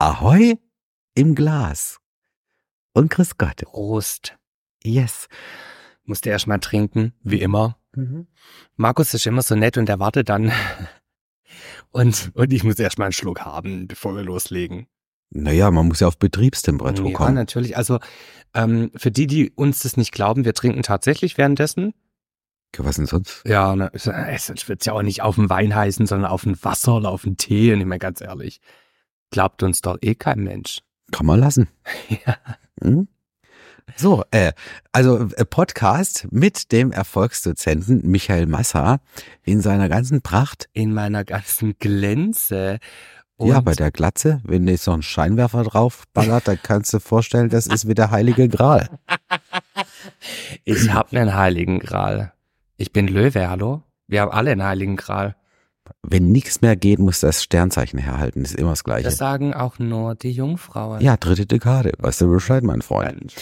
Ahoi im Glas. Und grüß Gott. Prost. Yes. Musste erst mal trinken, wie immer. Markus ist immer so nett und er wartet dann. Und, und ich muss erst mal einen Schluck haben, bevor wir loslegen. Naja, man muss ja auf Betriebstemperatur Ja, kommen. natürlich. Also ähm, für die, die uns das nicht glauben, wir trinken tatsächlich währenddessen. Was denn sonst? Ja, ne, es es wird's ja auch nicht auf dem Wein heißen, sondern auf dem Wasser oder auf dem Tee. Und ich meine ganz ehrlich, glaubt uns doch eh kein Mensch. Kann man lassen. Ja. Hm? So, äh, also äh, Podcast mit dem Erfolgsdozenten Michael Massa in seiner ganzen Pracht. In meiner ganzen Glänze. Ja, Und- bei der Glatze, wenn jetzt noch ein Scheinwerfer drauf ballert, dann kannst du dir vorstellen, das ist wie der heilige Gral. Ich hab einen heiligen Gral. Ich bin Löwe, hallo? Wir haben alle einen heiligen Gral. Wenn nichts mehr geht, muss das Sternzeichen herhalten. Das ist immer das Gleiche. Das sagen auch nur die Jungfrauen. ja, dritte Dekade. Weißt du Bescheid, mein Freund?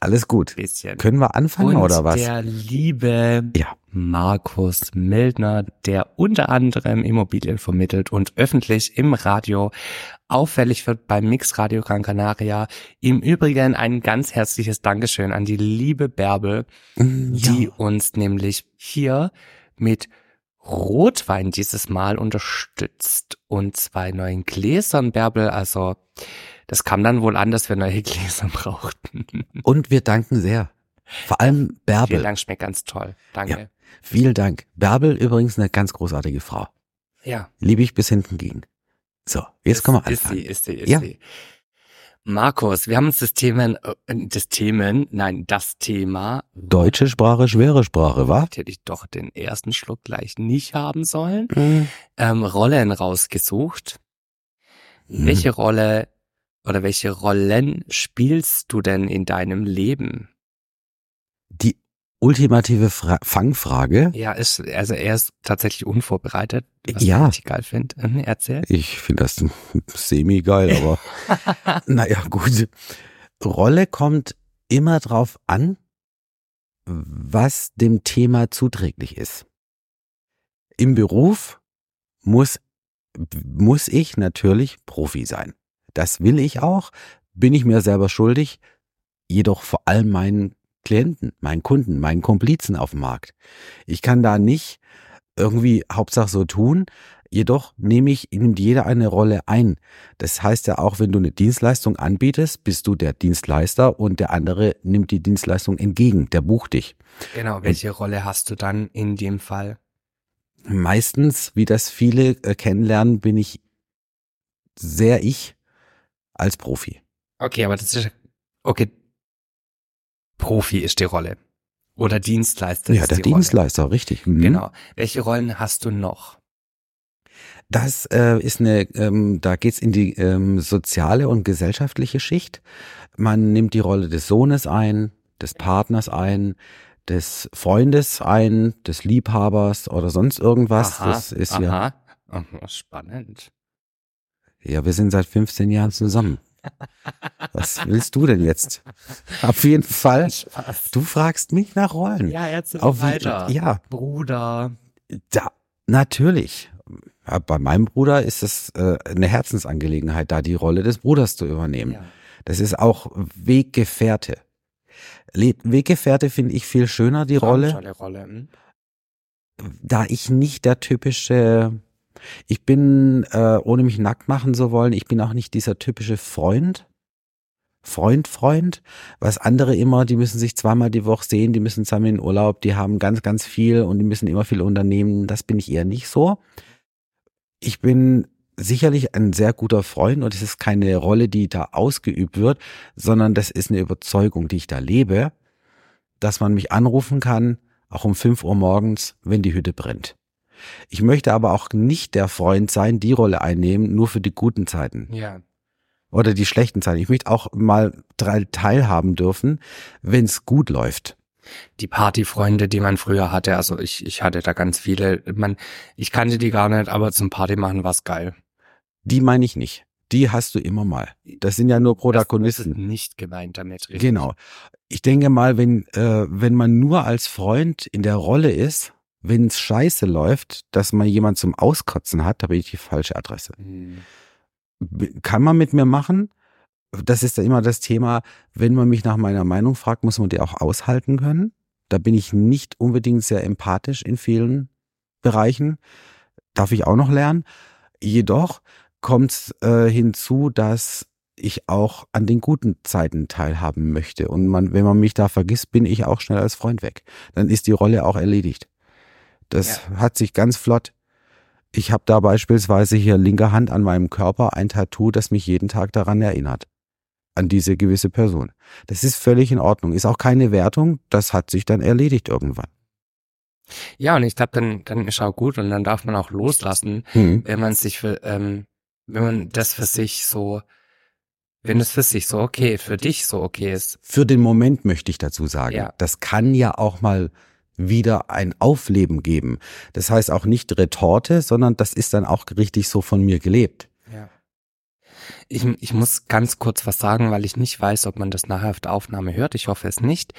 Alles gut. Bisschen. Können wir anfangen Und oder was? der liebe Ja. Markus Mildner, der unter anderem Immobilien vermittelt und öffentlich im Radio auffällig wird beim Mix Radio Gran Canaria. Im Übrigen ein ganz herzliches Dankeschön an die liebe Bärbel, Mm, die uns nämlich hier mit Rotwein dieses Mal unterstützt und zwei neuen Gläsern, Bärbel. Also das kam dann wohl an, dass wir neue Gläser brauchten. Und wir danken sehr. Vor allem Bärbel. Vielen Dank, schmeckt ganz toll. Danke. Vielen Dank. Bärbel übrigens eine ganz großartige Frau. Ja. Liebe ich bis hinten gegen. So, jetzt können wir Ist sie, anfangen. ist sie, ist Ja. sie. Markus, wir haben uns das Themen, äh, das Themen, nein, das Thema, Deutsche Sprache, schwere Sprache, wa? hätte ich doch den ersten Schluck gleich nicht haben sollen, Mhm. ähm, Rollen rausgesucht. Mhm. Welche Rolle oder welche Rollen spielst du denn in deinem Leben? Die ultimative Fra Fangfrage. Ja, ist, also er ist tatsächlich unvorbereitet, was Ja. ich richtig geil finde. Mhm, Erzähl. Ich finde das semi geil, aber naja, gut. Rolle kommt immer drauf an, was dem Thema zuträglich ist. Im Beruf muss, muss ich natürlich Profi sein. Das will ich auch, bin ich mir selber schuldig, jedoch vor allem meinen Klienten, meinen Kunden, meinen Komplizen auf dem Markt. Ich kann da nicht irgendwie Hauptsache so tun, Jedoch nehme ich, nimmt jeder eine Rolle ein. Das heißt ja auch, wenn du eine Dienstleistung anbietest, bist du der Dienstleister und der andere nimmt die Dienstleistung entgegen, der bucht dich. Genau, welche Rolle hast du dann in dem Fall? Meistens, wie das viele äh, kennenlernen, bin ich sehr ich als Profi. Okay, aber das ist, okay, Profi ist die Rolle. Oder Dienstleister ja, ist der die Rolle. Dienstleister, richtig. Mhm. Genau. Welche Rollen hast du noch? Das äh, ist eine, ähm, da geht's in die ähm, soziale und gesellschaftliche Schicht. Man nimmt die Rolle des Sohnes ein, des Partners ein, des Freundes ein, des Liebhabers oder sonst irgendwas. das ist ja, aha. Aha, spannend. ja, wir sind seit 15 Jahren zusammen. Was willst du denn jetzt? Auf jeden Fall. Du fragst mich nach Rollen. Ja, jetzt Auf, weiter. Ja, Bruder. Da, natürlich. Ja, bei meinem Bruder ist es äh, eine Herzensangelegenheit, da die Rolle des Bruders zu übernehmen. Ja. Das ist auch Weggefährte. Le Weggefährte finde ich viel schöner, die Rolle, Rolle. hm? da ich nicht der typische, ich bin, äh, ohne mich nackt machen zu wollen, ich bin auch nicht dieser typische Freund. Freund, Freund, was andere immer, die müssen sich zweimal die Woche sehen, die müssen zusammen in Urlaub, die haben ganz, ganz viel und die müssen immer viel unternehmen. Das bin ich eher nicht so. Ich bin sicherlich ein sehr guter Freund und es ist keine Rolle, die da ausgeübt wird, sondern das ist eine Überzeugung, die ich da lebe, dass man mich anrufen kann, auch um 5 Uhr morgens, wenn die Hütte brennt. Ich möchte aber auch nicht der Freund sein, die Rolle einnehmen, nur für die guten Zeiten Ja. oder die schlechten Zeiten. Ich möchte auch mal drei teilhaben dürfen, wenn es gut läuft. Die Partyfreunde, die man früher hatte, also ich, ich hatte da ganz viele. Man, ich kannte die gar nicht, aber zum Party machen war's geil. Die meine ich nicht. Die hast du immer mal. Das sind ja nur Das Protagonisten. ist nicht gemeint damit, richtig? Genau. Ich denke mal, wenn, äh, wenn man nur als Freund in der Rolle ist, wenn es scheiße läuft, dass man jemand zum Auskotzen hat, da bin ich die falsche Adresse. Hm. B- Kann man mit mir machen? Das ist ja immer das Thema, wenn man mich nach meiner Meinung fragt, muss man die auch aushalten können. Da bin ich nicht unbedingt sehr empathisch in vielen Bereichen. Darf ich auch noch lernen. Jedoch kommt äh, hinzu, dass ich auch an den guten Zeiten teilhaben möchte. Und man, wenn man mich da vergisst, bin ich auch schnell als Freund weg. Dann ist die Rolle auch erledigt. Das hat sich ganz flott. Ich habe da beispielsweise hier linke Hand an meinem Körper ein Tattoo, das mich jeden Tag daran erinnert. An diese gewisse Person. Das ist völlig in Ordnung. Ist auch keine Wertung. Das hat sich dann erledigt irgendwann. Ja, und ich glaube, dann, dann ist auch gut und dann darf man auch loslassen, Hm. wenn man sich für, ähm, wenn man das für sich so, wenn es für sich so okay, für dich so okay ist. Für den Moment möchte ich dazu sagen. Ja. Das kann ja auch mal wieder ein Aufleben geben. Das heißt auch nicht Retorte, sondern das ist dann auch richtig so von mir gelebt. Ja. Ich, ich muss ganz kurz was sagen, weil ich nicht weiß, ob man das nachher auf der Aufnahme hört. Ich hoffe es nicht.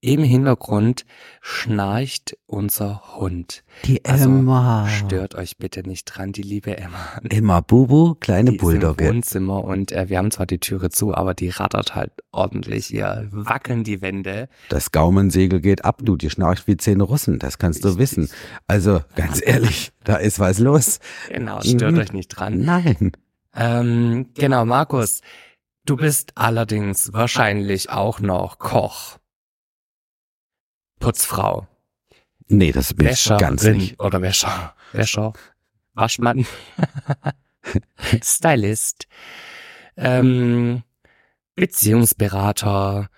Im Hintergrund schnarcht unser Hund. Die Also, Emma. Stört euch bitte nicht dran, die liebe Emma. Emma Bubu, kleine Die ist im Bulldogge. Wohnzimmer und äh, wir haben zwar die Türe zu, aber die rattert halt ordentlich. Hier wackeln die Wände. Das Gaumensegel geht ab, du, die schnarcht wie zehn Russen, das kannst du wissen. Also, ganz ehrlich, da ist was los. Genau, stört Mhm. euch nicht dran. Nein. Ähm, genau, Markus, du bist allerdings wahrscheinlich auch noch Koch, Putzfrau, Nee, das bin ich ganz Wäscherin nicht. oder Wäscher, Wäscher, Waschmann, Stylist, ähm, Beziehungsberater.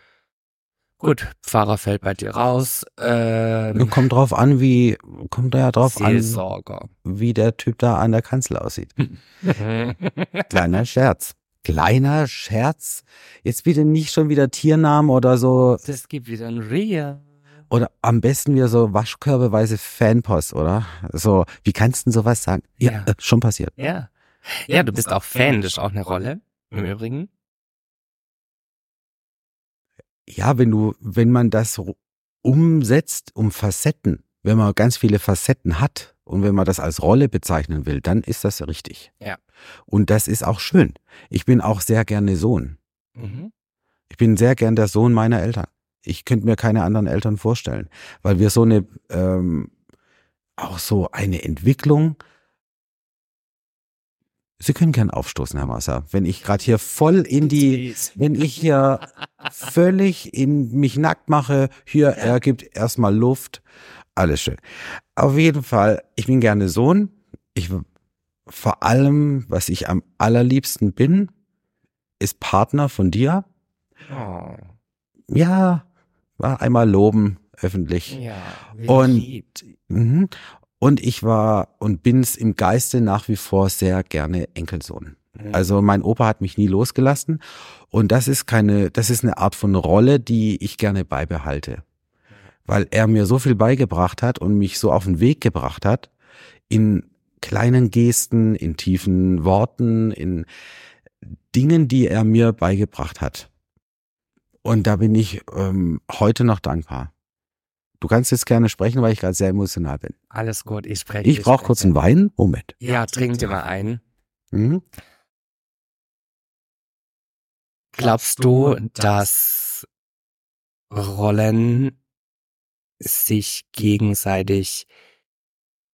Gut, Pfarrer fällt bei dir raus. Ähm, Kommt drauf an, wie, kommt da ja drauf an, Seelsorger. wie der Typ da an der Kanzel aussieht. Kleiner Scherz. Kleiner Scherz. Jetzt bitte nicht schon wieder Tiernamen oder so. Das gibt wieder ein Ria. Oder am besten wieder so waschkörbeweise Fanpost, oder? So, wie kannst du denn sowas sagen? Ja, Ja. Äh, schon passiert. Ja. Ja, du bist auch Fan, das ist auch eine Rolle. Im Übrigen. Ja, wenn du, wenn man das umsetzt um Facetten, wenn man ganz viele Facetten hat und wenn man das als Rolle bezeichnen will, dann ist das richtig. Ja. Und das ist auch schön. Ich bin auch sehr gerne Sohn. Mhm. Ich bin sehr gern der Sohn meiner Eltern. Ich könnte mir keine anderen Eltern vorstellen, weil wir so eine, ähm, auch so eine Entwicklung. Sie können gern aufstoßen, Herr Massa. Wenn ich gerade hier voll in die, wenn ich hier völlig in mich nackt mache, hier, er gibt erstmal Luft, alles schön. Auf jeden Fall, ich bin gerne Sohn. Ich, vor allem, was ich am allerliebsten bin, ist Partner von dir. Oh, Ja, war einmal loben, öffentlich. ja. Und- lieb. Und ich war und bin's im Geiste nach wie vor sehr gerne Enkelsohn. Mhm. Also mein Opa hat mich nie losgelassen und das ist keine, das ist eine Art von Rolle, die ich gerne beibehalte. Weil er mir so viel beigebracht hat und mich so auf den Weg gebracht hat, in kleinen Gesten, in tiefen Worten, in Dingen, die er mir beigebracht hat. Und da bin ich ähm, heute noch dankbar. Du kannst jetzt gerne sprechen, weil ich gerade sehr emotional bin. Alles gut, ich spreche. Ich brauche kurz einen Wein. Moment. Ja, trink dir mal ein. Mhm. Glaubst du, dass Rollen sich gegenseitig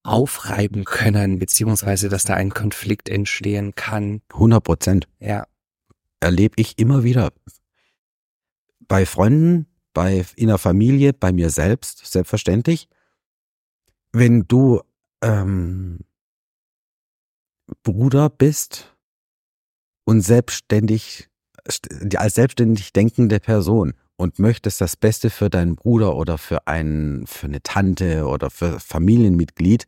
aufreiben können, beziehungsweise dass da ein Konflikt entstehen kann? 100 Prozent. Ja. Erlebe ich immer wieder. Bei Freunden, bei in der Familie, bei mir selbst, selbstverständlich. Wenn du ähm, Bruder bist und selbstständig, st- als selbstständig denkende Person und möchtest das Beste für deinen Bruder oder für einen, für eine Tante oder für Familienmitglied,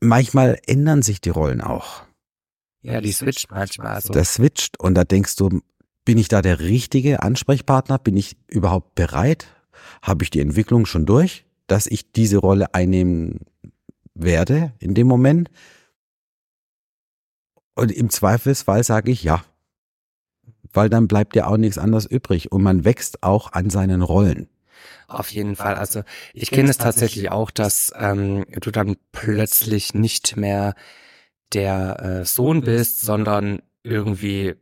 manchmal ändern sich die Rollen auch. Ja, die switcht manchmal so. Das switcht und da denkst du, bin ich da der richtige Ansprechpartner? Bin ich überhaupt bereit? Habe ich die Entwicklung schon durch, dass ich diese Rolle einnehmen werde in dem Moment? Und im Zweifelsfall sage ich ja. Weil dann bleibt ja auch nichts anderes übrig. Und man wächst auch an seinen Rollen. Auf jeden Fall. Also ich kenne es tatsächlich auch, dass ähm, du dann plötzlich nicht mehr der äh, Sohn bist, sondern irgendwie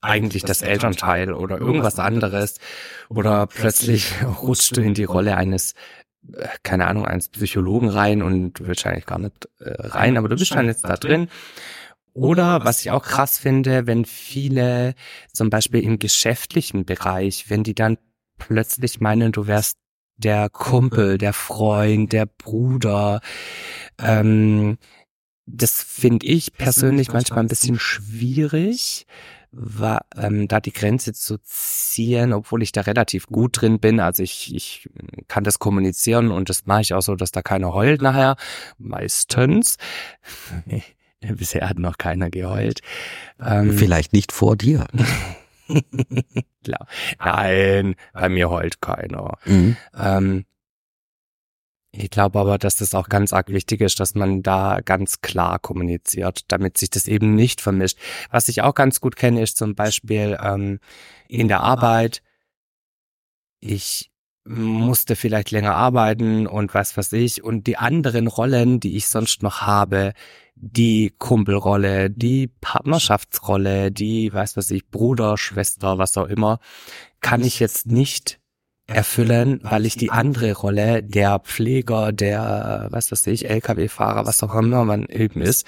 eigentlich das Elternteil oder irgendwas anderes. oder plötzlich rutschst du in die Rolle eines äh, keine Ahnung eines Psychologen rein und eigentlich gar nicht äh, rein, aber du bist dann jetzt da drin. Oder was ich auch krass finde, wenn viele zum Beispiel im geschäftlichen Bereich, wenn die dann plötzlich meinen, du wärst der Kumpel, der Freund, der Bruder, ähm, das finde ich persönlich manchmal ein bisschen schwierig, war, ähm, da die Grenze zu ziehen, obwohl ich da relativ gut drin bin. Also ich, ich kann das kommunizieren und das mache ich auch so, dass da keiner heult nachher. Meistens. Bisher hat noch keiner geheult. Ähm, Vielleicht nicht vor dir. Klar. Nein, bei mir heult keiner. Mhm. Ähm, ich glaube aber, dass das auch ganz arg wichtig ist, dass man da ganz klar kommuniziert, damit sich das eben nicht vermischt. Was ich auch ganz gut kenne, ist zum Beispiel ähm, in der Arbeit. Ich musste vielleicht länger arbeiten und was weiß ich. Und die anderen Rollen, die ich sonst noch habe, die Kumpelrolle, die Partnerschaftsrolle, die, weiß was ich, Bruder, Schwester, was auch immer, kann ich jetzt nicht erfüllen, weil ich die andere Rolle der Pfleger, der, was weiß ich, Lkw-Fahrer, was auch immer man eben ist,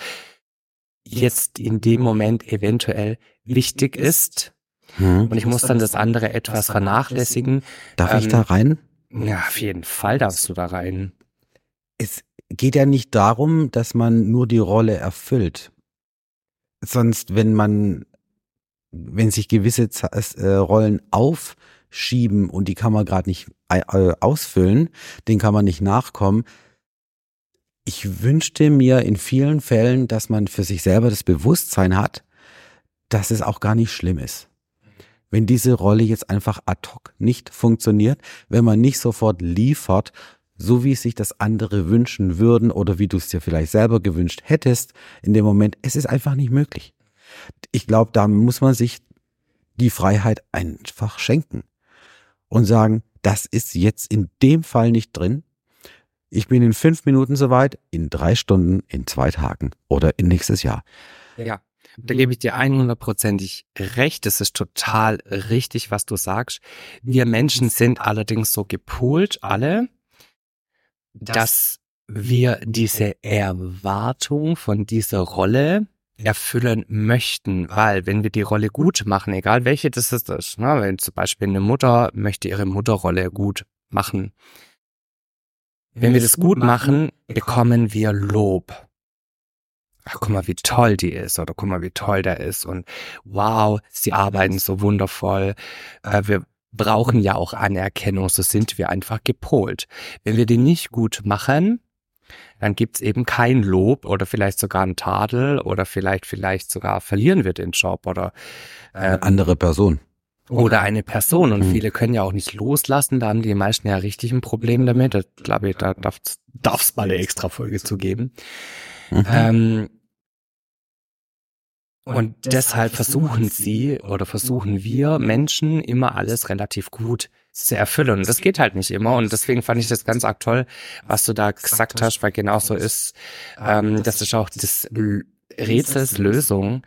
jetzt in dem Moment eventuell wichtig ist. Hm. Und ich muss dann das andere etwas vernachlässigen. Darf ähm, ich da rein? Ja, auf jeden Fall darfst du da rein. Es geht ja nicht darum, dass man nur die Rolle erfüllt. Sonst, wenn man, wenn sich gewisse äh, Rollen auf schieben und die kann man gerade nicht äh, ausfüllen, den kann man nicht nachkommen. Ich wünschte mir in vielen Fällen, dass man für sich selber das Bewusstsein hat, dass es auch gar nicht schlimm ist. Wenn diese Rolle jetzt einfach ad hoc nicht funktioniert, wenn man nicht sofort liefert, so wie sich das andere wünschen würden oder wie du es dir vielleicht selber gewünscht hättest, in dem Moment, es ist einfach nicht möglich. Ich glaube, da muss man sich die Freiheit einfach schenken und sagen, das ist jetzt in dem Fall nicht drin. Ich bin in fünf Minuten soweit, in drei Stunden, in zwei Tagen oder in nächstes Jahr. Ja, da gebe ich dir 100%ig recht. Das ist total richtig, was du sagst. Wir Menschen sind allerdings so gepolt, alle, dass wir diese Erwartung von dieser Rolle erfüllen möchten, weil wenn wir die Rolle gut machen, egal welche das ist, das, ne, wenn zum Beispiel eine Mutter möchte ihre Mutterrolle gut machen, wenn wir das gut machen, bekommen wir Lob. Ach, guck mal, wie toll die ist oder guck mal, wie toll der ist und wow, sie arbeiten so wundervoll. Äh, wir brauchen ja auch Anerkennung, so sind wir einfach gepolt. Wenn wir die nicht gut machen, dann gibt's eben kein Lob oder vielleicht sogar ein Tadel oder vielleicht, vielleicht sogar verlieren wir den Job oder äh, eine andere Person. Oder eine Person. Und mhm. viele können ja auch nicht loslassen. Da haben die meisten ja richtig ein Problem damit. Das glaube ich, da darf es mal eine extra Folge zu geben. Mhm. Ähm, und deshalb versuchen sie oder versuchen wir Menschen immer alles relativ gut zu erfüllen. Und das geht halt nicht immer. Und deswegen fand ich das ganz arg toll, was du da gesagt hast, weil genau so ist. Ähm, das ist auch das Rätsels Lösung.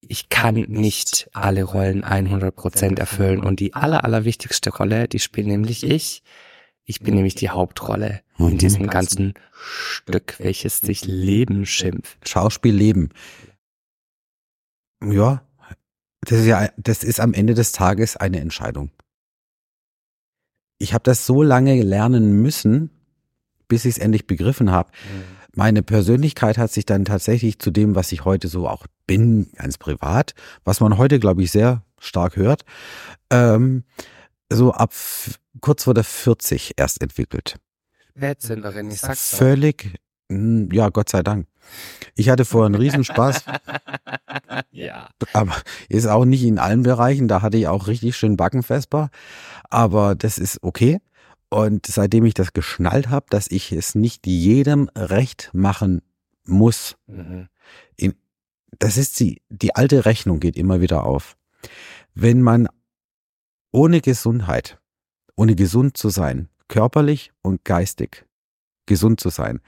Ich kann nicht alle Rollen 100% erfüllen. Und die aller, allerwichtigste Rolle, die spiele nämlich ich. Ich bin nämlich die Hauptrolle in mhm. diesem ganzen Stück, welches sich Leben schimpft. Schauspiel Leben. Ja, das ist ja, das ist am Ende des Tages eine Entscheidung. Ich habe das so lange lernen müssen, bis ich es endlich begriffen habe. Mhm. Meine Persönlichkeit hat sich dann tatsächlich zu dem, was ich heute so auch bin, ganz privat, was man heute, glaube ich, sehr stark hört, ähm, so ab kurz vor der 40 erst entwickelt. Spätzünderin, ich sag's Völlig, ja, Gott sei Dank. Ich hatte vorher einen Riesenspaß. ja. Aber ist auch nicht in allen Bereichen. Da hatte ich auch richtig schön Backenfesper. Aber das ist okay. Und seitdem ich das geschnallt habe, dass ich es nicht jedem recht machen muss, mhm. in, das ist die, die alte Rechnung geht immer wieder auf. Wenn man ohne Gesundheit, ohne gesund zu sein, körperlich und geistig gesund zu sein,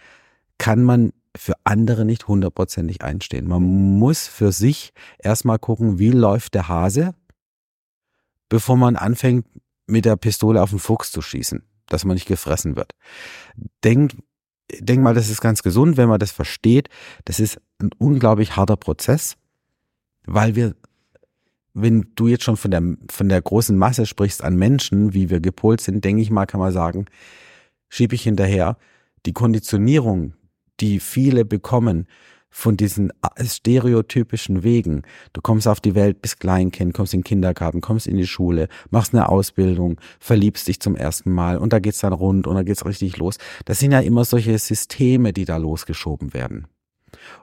kann man für andere nicht hundertprozentig einstehen. Man muss für sich erstmal gucken, wie läuft der Hase, bevor man anfängt, mit der Pistole auf den Fuchs zu schießen, dass man nicht gefressen wird. Denkt, denk mal, das ist ganz gesund, wenn man das versteht. Das ist ein unglaublich harter Prozess, weil wir, wenn du jetzt schon von der, von der großen Masse sprichst an Menschen, wie wir gepolt sind, denke ich mal, kann man sagen, schiebe ich hinterher, die Konditionierung, die viele bekommen von diesen stereotypischen Wegen. Du kommst auf die Welt, bist Kleinkind, kommst in den Kindergarten, kommst in die Schule, machst eine Ausbildung, verliebst dich zum ersten Mal und da geht's dann rund und da geht's richtig los. Das sind ja immer solche Systeme, die da losgeschoben werden.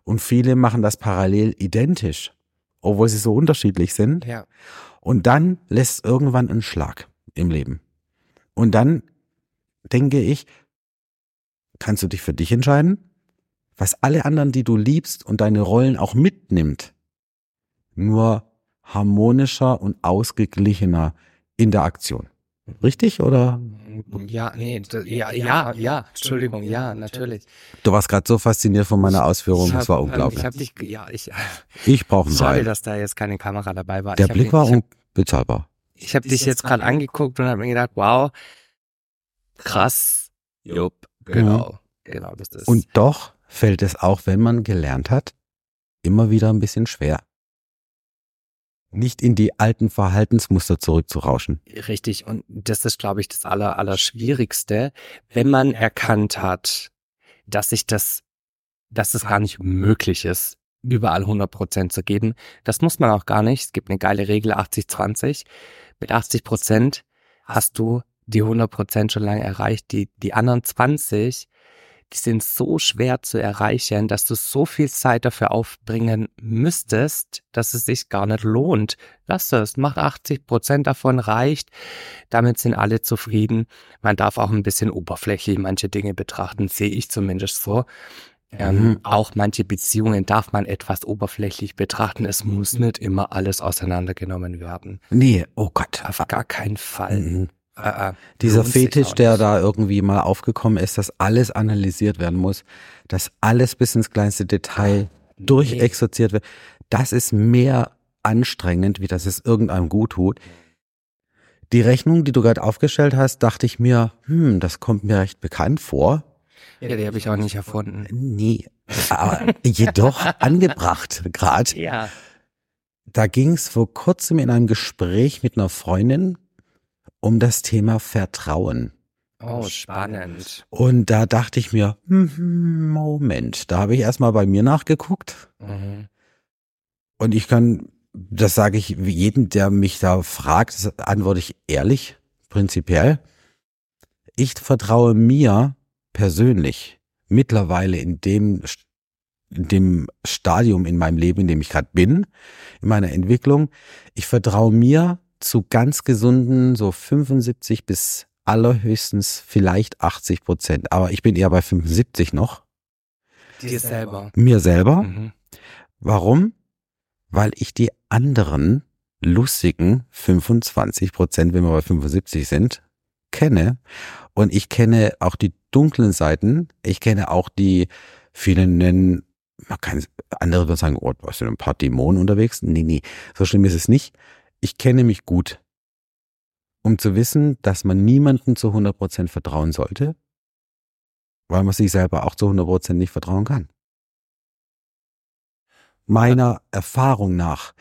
Und viele machen das parallel identisch, obwohl sie so unterschiedlich sind. Ja. Und dann lässt irgendwann einen Schlag im Leben. Und dann denke ich, kannst du dich für dich entscheiden, was alle anderen, die du liebst und deine Rollen auch mitnimmt, nur harmonischer und ausgeglichener in der Aktion. Richtig oder? Ja, nee, ja, ja, ja, Entschuldigung, ja, natürlich. Du warst gerade so fasziniert von meiner Ausführung, Ich das hab, war ähm, unglaublich. Ich habe dich, ja, ich, Ich brauche einen schade, Seil. dass da jetzt keine Kamera dabei war. Der ich hab Blick war hab, unbezahlbar. ich hab dich jetzt gerade angeguckt und habe mir gedacht, wow, krass, jupp, genau, genau, das ist. Und doch fällt es auch, wenn man gelernt hat, immer wieder ein bisschen schwer. Nicht in die alten Verhaltensmuster zurückzurauschen. Richtig, und das ist, glaube ich, das Aller, Allerschwierigste, wenn man erkannt hat, dass sich das, dass es gar nicht möglich ist, überall 100 Prozent zu geben. Das muss man auch gar nicht. Es gibt eine geile Regel 80-20. Mit 80 Prozent hast du die 100 Prozent schon lange erreicht. Die, die anderen 20, die sind so schwer zu erreichen, dass du so viel Zeit dafür aufbringen müsstest, dass es sich gar nicht lohnt. Lass das, macht 80 Prozent davon reicht. Damit sind alle zufrieden. Man darf auch ein bisschen oberflächlich manche Dinge betrachten, sehe ich zumindest so. Ähm, Mhm. Auch manche Beziehungen darf man etwas oberflächlich betrachten. Es muss nicht immer alles auseinandergenommen werden. Nee, oh Gott. Auf gar keinen Fall. Mhm. Äh, äh, Dieser Fetisch, der da irgendwie mal aufgekommen ist, dass alles analysiert werden muss, dass alles bis ins kleinste Detail durchexerziert wird, das ist mehr anstrengend, wie dass es irgendeinem gut tut. Die Rechnung, die du gerade aufgestellt hast, dachte ich mir, hm, das kommt mir recht bekannt vor. Ja, die habe ich auch nicht erfunden. Nee, aber jedoch angebracht gerade. Ja. Da ging es vor kurzem in einem Gespräch mit einer Freundin um das Thema Vertrauen. Oh, spannend. Und da dachte ich mir, hm, Moment, da habe ich erstmal bei mir nachgeguckt. Mhm. Und ich kann, das sage ich jedem, der mich da fragt, das antworte ich ehrlich, prinzipiell. Ich vertraue mir persönlich mittlerweile in dem, in dem Stadium in meinem Leben, in dem ich gerade bin, in meiner Entwicklung. Ich vertraue mir zu ganz gesunden, so 75 bis allerhöchstens vielleicht 80 Prozent. Aber ich bin eher bei 75 noch. Dir selber. Mir selber. Mhm. Warum? Weil ich die anderen lustigen 25 Prozent, wenn wir bei 75 sind, kenne. Und ich kenne auch die dunklen Seiten. Ich kenne auch die, viele nennen, man kann, andere würden sagen, oh, du hast ja ein paar Dämonen unterwegs. Nee, nee, so schlimm ist es nicht. Ich kenne mich gut. Um zu wissen, dass man niemandem zu 100 Prozent vertrauen sollte, weil man sich selber auch zu 100 Prozent nicht vertrauen kann meiner Erfahrung nach.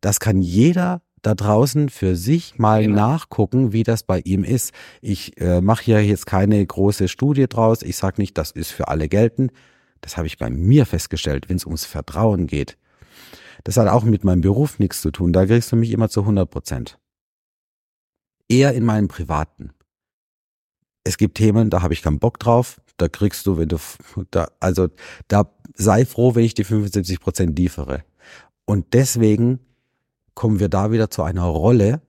Das kann jeder da draußen für sich mal Genau. nachgucken, wie das bei ihm ist. Ich äh, mache hier jetzt keine große Studie draus. Ich sage nicht, das ist für alle geltend. Das habe ich bei mir festgestellt, wenn es ums Vertrauen geht. Das hat auch mit meinem Beruf nichts zu tun. Da kriegst du mich immer zu 100 Prozent. Eher in meinem Privaten. Es gibt Themen, da habe ich keinen Bock drauf. Da kriegst du, wenn du, da, also da sei froh, wenn ich die 75 Prozent liefere. Und deswegen kommen wir da wieder zu einer Rolle,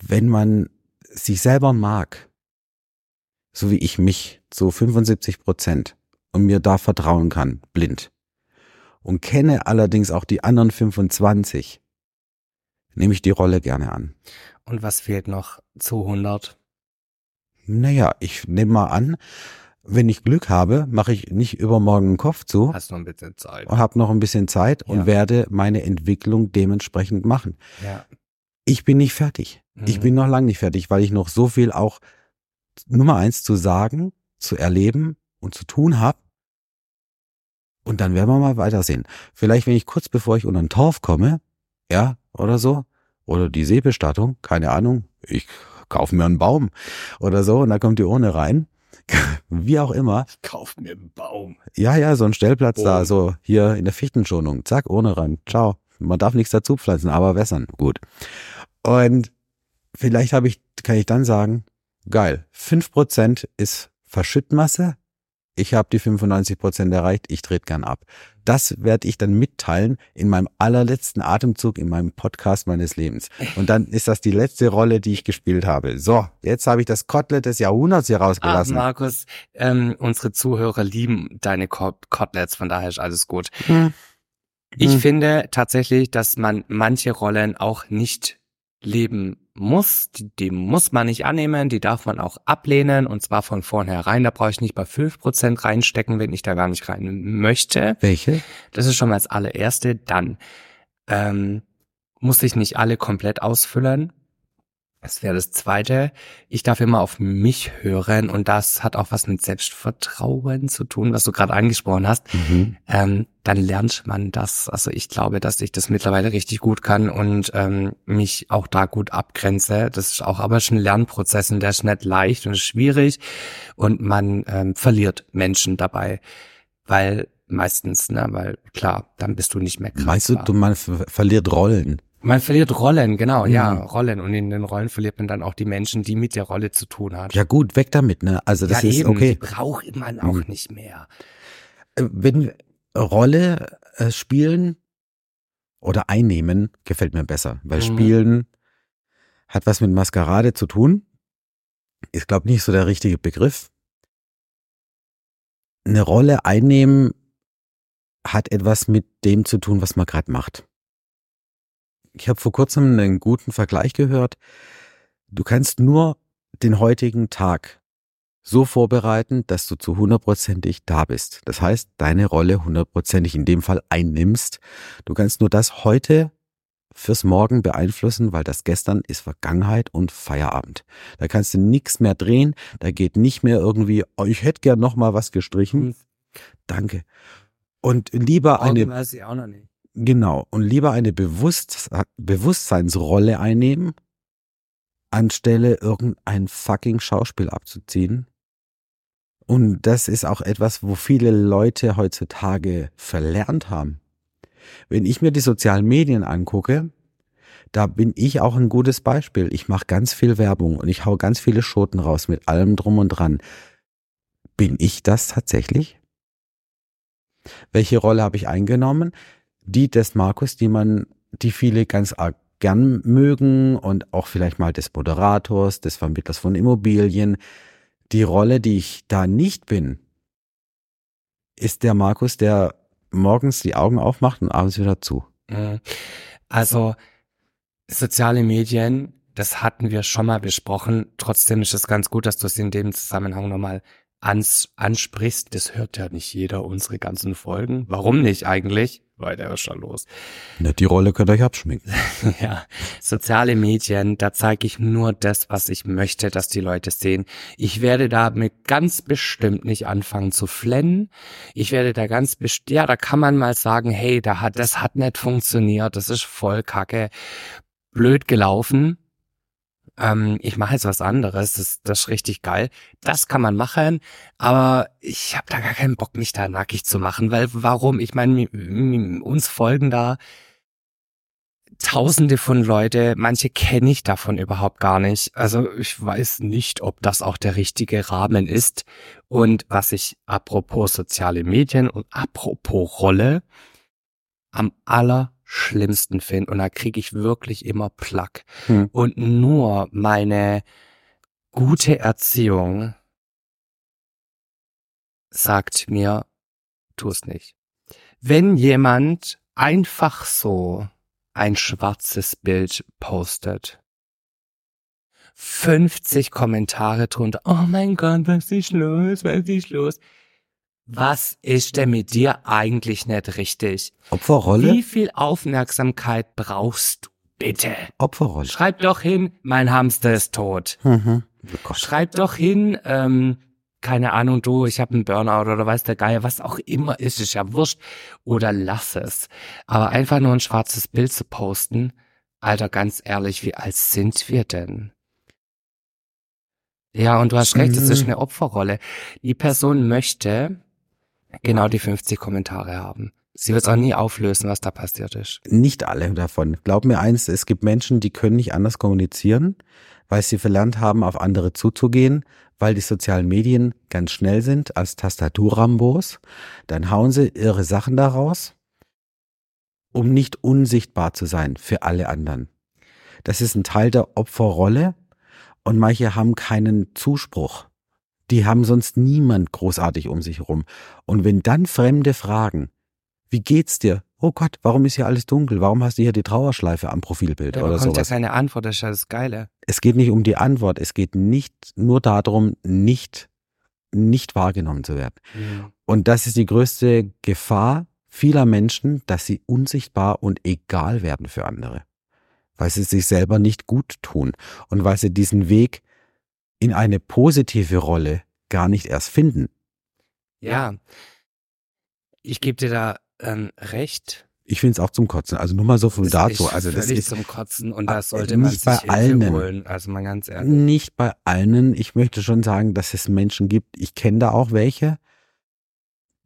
wenn man sich selber mag, so wie ich mich, so 75 Prozent und mir da vertrauen kann, blind. Und kenne allerdings auch die anderen 25, nehme ich die Rolle gerne an. Und was fehlt noch zu 100? Naja, ich nehme mal an, wenn ich Glück habe, mache ich nicht übermorgen den Kopf zu Hast noch ein bisschen Zeit. und habe noch ein bisschen Zeit und Ja. werde meine Entwicklung dementsprechend machen. Ja. Ich bin nicht fertig. Ich Mhm. bin noch lang nicht fertig, weil ich noch so viel auch Nummer eins zu sagen, zu erleben und zu tun habe. Und dann werden wir mal weitersehen. Vielleicht, wenn ich kurz bevor ich unter den Torf komme, ja, oder so, oder die Seebestattung, keine Ahnung, ich kaufe mir einen Baum oder so und da kommt die Urne rein. Wie auch immer. Kauf mir einen Baum. Ja, ja, so ein Stellplatz da, Boom. so hier in der Fichtenschonung. Zack, Urne rein. Ciao. Man darf nichts dazu pflanzen, aber wässern. Gut. Und vielleicht habe ich, kann ich dann sagen, geil, 5% ist Verschüttmasse. Ich habe die 95% erreicht, ich trete gern ab. Das werde ich dann mitteilen in meinem allerletzten Atemzug in meinem Podcast meines Lebens. Und dann ist das die letzte Rolle, die ich gespielt habe. So, jetzt habe ich das Kotelett des Jahrhunderts hier Ach, rausgelassen. Markus, ähm, unsere Zuhörer lieben deine Koteletts, von daher ist alles gut. Hm. Ich Hm. finde tatsächlich, dass man manche Rollen auch nicht leben muss. Die, die muss man nicht annehmen, die darf man auch ablehnen und zwar von vornherein. Da brauche ich nicht bei 5% reinstecken, wenn ich da gar nicht rein möchte. Welche? Das ist schon mal das allererste. Dann ähm, muss ich nicht alle komplett ausfüllen. Das wäre das zweite. Ich darf immer auf mich hören und das hat auch was mit Selbstvertrauen zu tun, was du gerade angesprochen hast. Mhm. Ähm, dann lernt man das. Also ich glaube, dass ich das mittlerweile richtig gut kann und ähm, mich auch da gut abgrenze. Das ist auch aber schon ein Lernprozess und der ist nicht leicht und schwierig und man ähm, verliert Menschen dabei, weil meistens, ne, weil klar, dann bist du nicht mehr krass. Meinst du, du man ver verliert Rollen? Man verliert Rollen, genau, ja, Mhm. Rollen. Und in den Rollen verliert man dann auch die Menschen, die mit der Rolle zu tun haben. Ja gut, weg damit, ne? Also das ja, ist eben, okay. die braucht man auch Mhm. nicht mehr. Äh, Wenn Rolle äh, spielen oder einnehmen, gefällt mir besser. Weil Mhm. spielen hat was mit Maskerade zu tun. Ist, glaube nicht so der richtige Begriff. Eine Rolle einnehmen hat etwas mit dem zu tun, was man gerade macht. Ich habe vor kurzem einen guten Vergleich gehört. Du kannst nur den heutigen Tag so vorbereiten, dass du zu hundertprozentig da bist. Das heißt, deine Rolle hundertprozentig in dem Fall einnimmst. Du kannst nur das heute fürs Morgen beeinflussen, weil das gestern ist Vergangenheit und Feierabend. Da kannst du nichts mehr drehen, da geht nicht mehr irgendwie, oh, ich hätte gern noch mal was gestrichen. Danke. Und lieber eine Augen weiß ich auch noch nicht. Genau. Und lieber eine Bewusst Bewusstseinsrolle einnehmen, anstelle irgendein fucking Schauspiel abzuziehen. Und das ist auch etwas, wo viele Leute heutzutage verlernt haben. Wenn ich mir die sozialen Medien angucke, da bin ich auch ein gutes Beispiel. Ich mache ganz viel Werbung und ich hau ganz viele Schoten raus mit allem drum und dran. Bin ich das tatsächlich? Welche Rolle habe ich eingenommen? Die des Markus, die man, die viele ganz arg gern mögen und auch vielleicht mal des Moderators, des Vermittlers von Immobilien. Die Rolle, die ich da nicht bin, ist der Markus, der morgens die Augen aufmacht und abends wieder zu. Mhm. Also soziale Medien, das hatten wir schon mal besprochen. Trotzdem ist es ganz gut, dass du es in dem Zusammenhang nochmal ans, ansprichst. Das hört ja nicht jeder unsere ganzen Folgen. Warum nicht eigentlich? Weil der ist schon los. Na, die Rolle könnt ihr euch abschminken. Ja, soziale Medien, da zeige ich nur das, was ich möchte, dass die Leute sehen. Ich werde da mit ganz bestimmt nicht anfangen zu flennen. Ich werde da ganz bestimmt, ja, da kann man mal sagen, hey, da hat, das hat nicht funktioniert, das ist voll kacke, blöd gelaufen. Ähm, ich mache jetzt was anderes, das, das ist richtig geil. Das kann man machen, aber ich habe da gar keinen Bock, mich da nackig zu machen, weil warum? Ich meine, uns folgen da Tausende von Leute, manche kenne ich davon überhaupt gar nicht. Also ich weiß nicht, ob das auch der richtige Rahmen ist. Und was ich apropos soziale Medien und apropos Rolle am allerschlimmsten finde, und da kriege ich wirklich immer Plack. Hm. Und nur meine gute Erziehung sagt mir, tu es nicht. Wenn jemand einfach so ein schwarzes Bild postet, 50 Kommentare drunter, oh mein Gott, was ist los, was ist los? Was ist denn mit dir eigentlich nicht richtig? Opferrolle? Wie viel Aufmerksamkeit brauchst du bitte? Opferrolle. Schreib doch hin, mein Hamster ist tot. Mhm. Oh. Schreib doch hin, ähm, keine Ahnung, du, ich habe einen Burnout oder weiß der Geier, was auch immer ist, ist ja wurscht. Oder lass es. Aber einfach nur ein schwarzes Bild zu posten, Alter, ganz ehrlich, wie alt sind wir denn? Ja, und du hast recht, es ist Mhm. eine Opferrolle. Die Person möchte genau die 50 Kommentare haben. Sie wird es auch nie auflösen, was da passiert ist. Nicht alle davon. Glaub mir eins, es gibt Menschen, die können nicht anders kommunizieren, weil sie verlernt haben, auf andere zuzugehen, weil die sozialen Medien ganz schnell sind als Tastaturrambos. Dann hauen sie ihre Sachen daraus, um nicht unsichtbar zu sein für alle anderen. Das ist ein Teil der Opferrolle und manche haben keinen Zuspruch. Die haben sonst niemand großartig um sich herum. Und wenn dann Fremde fragen, wie geht's dir? Oh Gott, warum ist hier alles dunkel? Warum hast du hier die Trauerschleife am Profilbild Da oder bekommt ja sowas? keine Antwort, das ist ja das Geile. Es geht nicht um die Antwort, es geht nicht nur darum, nicht, nicht wahrgenommen zu werden. Und das ist die größte Gefahr vieler Menschen, dass sie unsichtbar und egal werden für andere. Weil sie sich selber nicht gut tun und weil sie diesen Weg in eine positive Rolle gar nicht erst finden. Ja, ich gebe dir da ähm, recht. Ich finde es auch zum Kotzen. Also nur mal so Das dazu. Also das ist zum Kotzen und Ah, da sollte man nicht bei Hilfe allen. holen. Also mal ganz ehrlich. Nicht bei allen. Ich möchte schon sagen, dass es Menschen gibt, ich kenne da auch welche,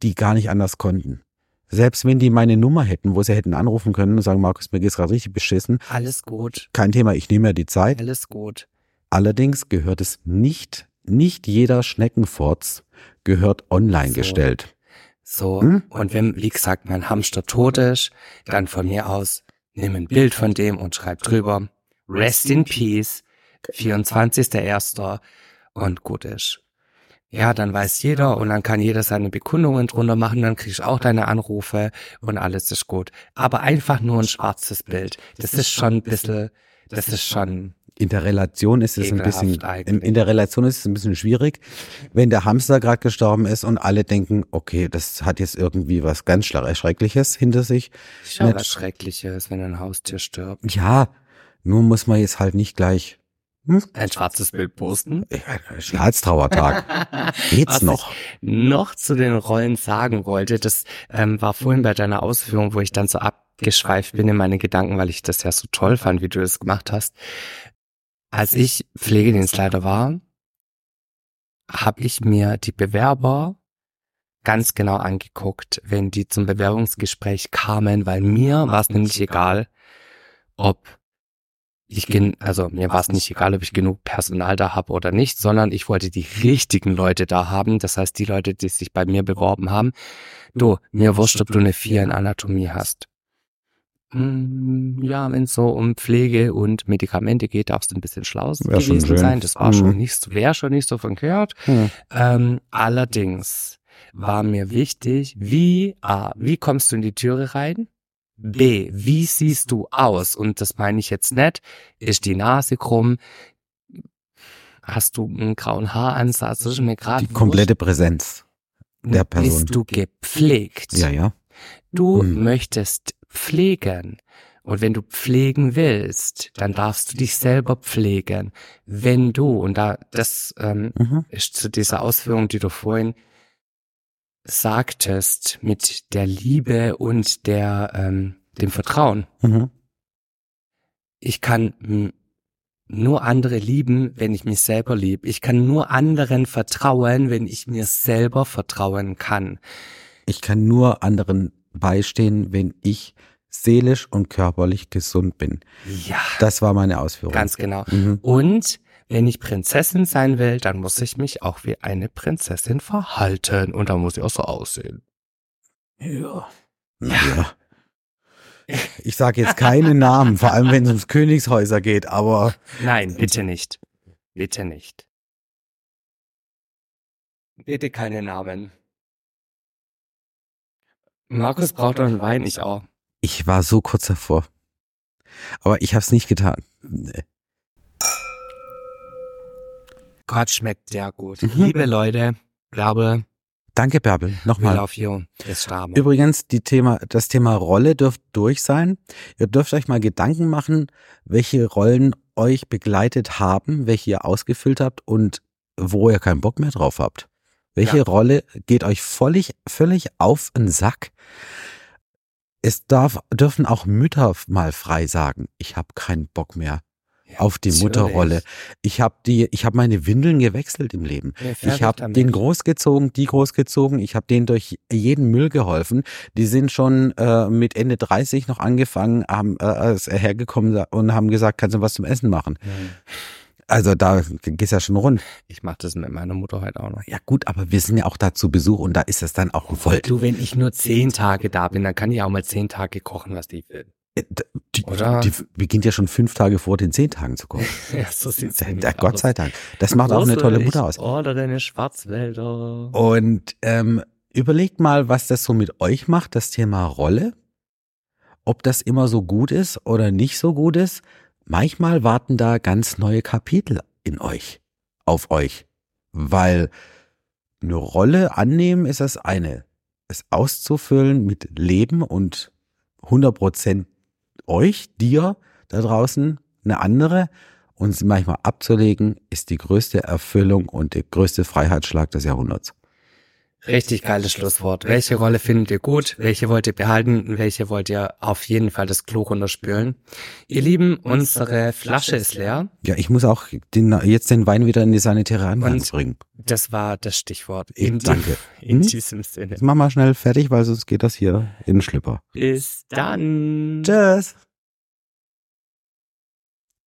die gar nicht anders konnten. Selbst wenn die meine Nummer hätten, wo sie hätten anrufen können und sagen, Markus, mir geht's gerade richtig beschissen. Alles gut, Kein Thema, ich nehme mir die Zeit. alles gut. Allerdings gehört es nicht, nicht jeder Schneckenfurz gehört online So. gestellt. So, Hm? und wenn, wie gesagt, mein Hamster tot ist, dann von mir aus, nimm ein Bild von dem und schreib drüber, Rest in Peace, 24.01. und gut ist. Ja, dann weiß jeder und dann kann jeder seine Bekundungen drunter machen, dann kriegst du auch deine Anrufe und alles ist gut. Aber einfach nur ein schwarzes Bild, das ist schon ein bisschen, das ist schon, In der Relation ist es ein bisschen, in, in der Relation ist es ein bisschen schwierig, wenn der Hamster gerade gestorben ist und alle denken, okay, das hat jetzt irgendwie was ganz Schreckliches hinter sich. schon was Schreckliches, wenn ein Haustier stirbt. Ja, nur muss man jetzt halt nicht gleich Ein schwarzes Bild posten. Staatstrauertag. Geht's Was noch? ich noch zu den Rollen sagen wollte, das ähm, war vorhin bei deiner Ausführung, wo ich dann so abgeschweift bin in meine Gedanken, weil ich das ja so toll fand, wie du das gemacht hast. Als ich Pflegedienstleiter war, habe ich mir die Bewerber ganz genau angeguckt, wenn die zum Bewerbungsgespräch kamen, weil mir war es nämlich egal, ob ich gen also mir war es nicht egal, ob ich genug Personal da habe oder nicht, sondern ich wollte die richtigen Leute da haben. Das heißt, die Leute, die sich bei mir beworben haben. Du, mir wurscht, ob du eine Vier in Anatomie hast. Mm, Ja, wenn es so um Pflege und Medikamente geht, darfst du ein bisschen schlau gewesen sein. Das war Mhm. schon nicht, so- wäre schon nicht so verkehrt. Hm. Ähm, allerdings war mir wichtig, wie A, wie kommst du in die Türe rein? B, wie siehst du aus? Und das meine ich jetzt nicht. Ist die Nase krumm? Hast du einen grauen Haaransatz? Das ist mir gerade Die komplette Präsenz. der Person. Bist du gepflegt? Ja, ja. Du Hm. möchtest pflegen. Und wenn du pflegen willst, dann darfst du dich selber pflegen. Wenn du, und da, das ähm, Mhm. ist zu dieser Ausführung, die du vorhin sagtest, mit der Liebe und der, ähm, dem Vertrauen. Mhm. Ich kann nur andere lieben, wenn ich mich selber liebe. Ich kann nur anderen vertrauen, wenn ich mir selber vertrauen kann. Ich kann nur anderen beistehen, wenn ich seelisch und körperlich gesund bin. Ja, Das war meine Ausführung. ganz genau. Mhm. Und wenn ich Prinzessin sein will, dann muss ich mich auch wie eine Prinzessin verhalten. Und dann muss ich auch so aussehen. Ja. ja. Ich sage jetzt keine Namen, vor allem wenn es ums Königshäuser geht, aber Nein, bitte nicht. Bitte nicht. Bitte keine Namen. Markus braucht einen Wein, ich auch. Ich war so kurz davor. Aber ich habe es nicht getan. Nee. Gott schmeckt sehr gut. Mhm. Liebe Leute, glaube, Danke, Bärbel. Nochmal. love you. Übrigens, die Thema, das Thema Rolle dürft durch sein. Ihr dürft euch mal Gedanken machen, welche Rollen euch begleitet haben, welche ihr ausgefüllt habt und wo ihr keinen Bock mehr drauf habt. Welche Ja. Rolle geht euch völlig, völlig auf den Sack? Es darf, dürfen auch Mütter mal frei sagen, ich habe keinen Bock mehr auf die natürlich. Mutterrolle. Ich habe die, ich habe meine Windeln gewechselt im Leben. Ja, Ich habe den großgezogen, die großgezogen. Ich habe denen durch jeden Müll geholfen. Die sind schon äh, mit Ende 30 noch angefangen, haben äh, ist hergekommen und haben gesagt, kannst du was zum Essen machen? Hm. Also da geht's ja schon rund. Ich mache das mit meiner Mutter heute auch noch. Ja gut, aber wir sind ja auch da zu Besuch und da ist es dann auch gewollt. Du, wenn ich nur zehn Tage da bin, dann kann ich auch mal zehn Tage kochen, was die will. Äh, Die, Oder? die beginnt ja schon fünf Tage vor den zehn Tagen zu kommen. Ja, so sieht's Ja, nämlich Gott aus. sei Dank. Das macht auch eine tolle Mutter aus. Ordere eine Schwarzwälder. Und ähm, überlegt mal, was das so mit euch macht, das Thema Rolle. Ob das immer so gut ist oder nicht so gut ist. Manchmal warten da ganz neue Kapitel in euch, auf euch. Weil eine Rolle annehmen ist das eine. Es auszufüllen mit Leben und 100 Prozent euch, dir da draußen, eine andere und sie manchmal abzulegen, ist die größte Erfüllung und der größte Freiheitsschlag des Jahrhunderts. Richtig geiles Schlusswort. Welche Rolle findet ihr gut? Welche wollt ihr behalten? Welche wollt ihr auf jeden Fall das Klo runterspülen? Ihr Lieben, unsere Flasche ist leer. Ja, ich muss auch den, jetzt den Wein wieder in die sanitäre Und- bringen. Das war das Stichwort. In, danke. in Hm? diesem Sinne. Jetzt mach mal schnell fertig, weil sonst geht das hier in den Schlipper. Bis dann. Tschüss.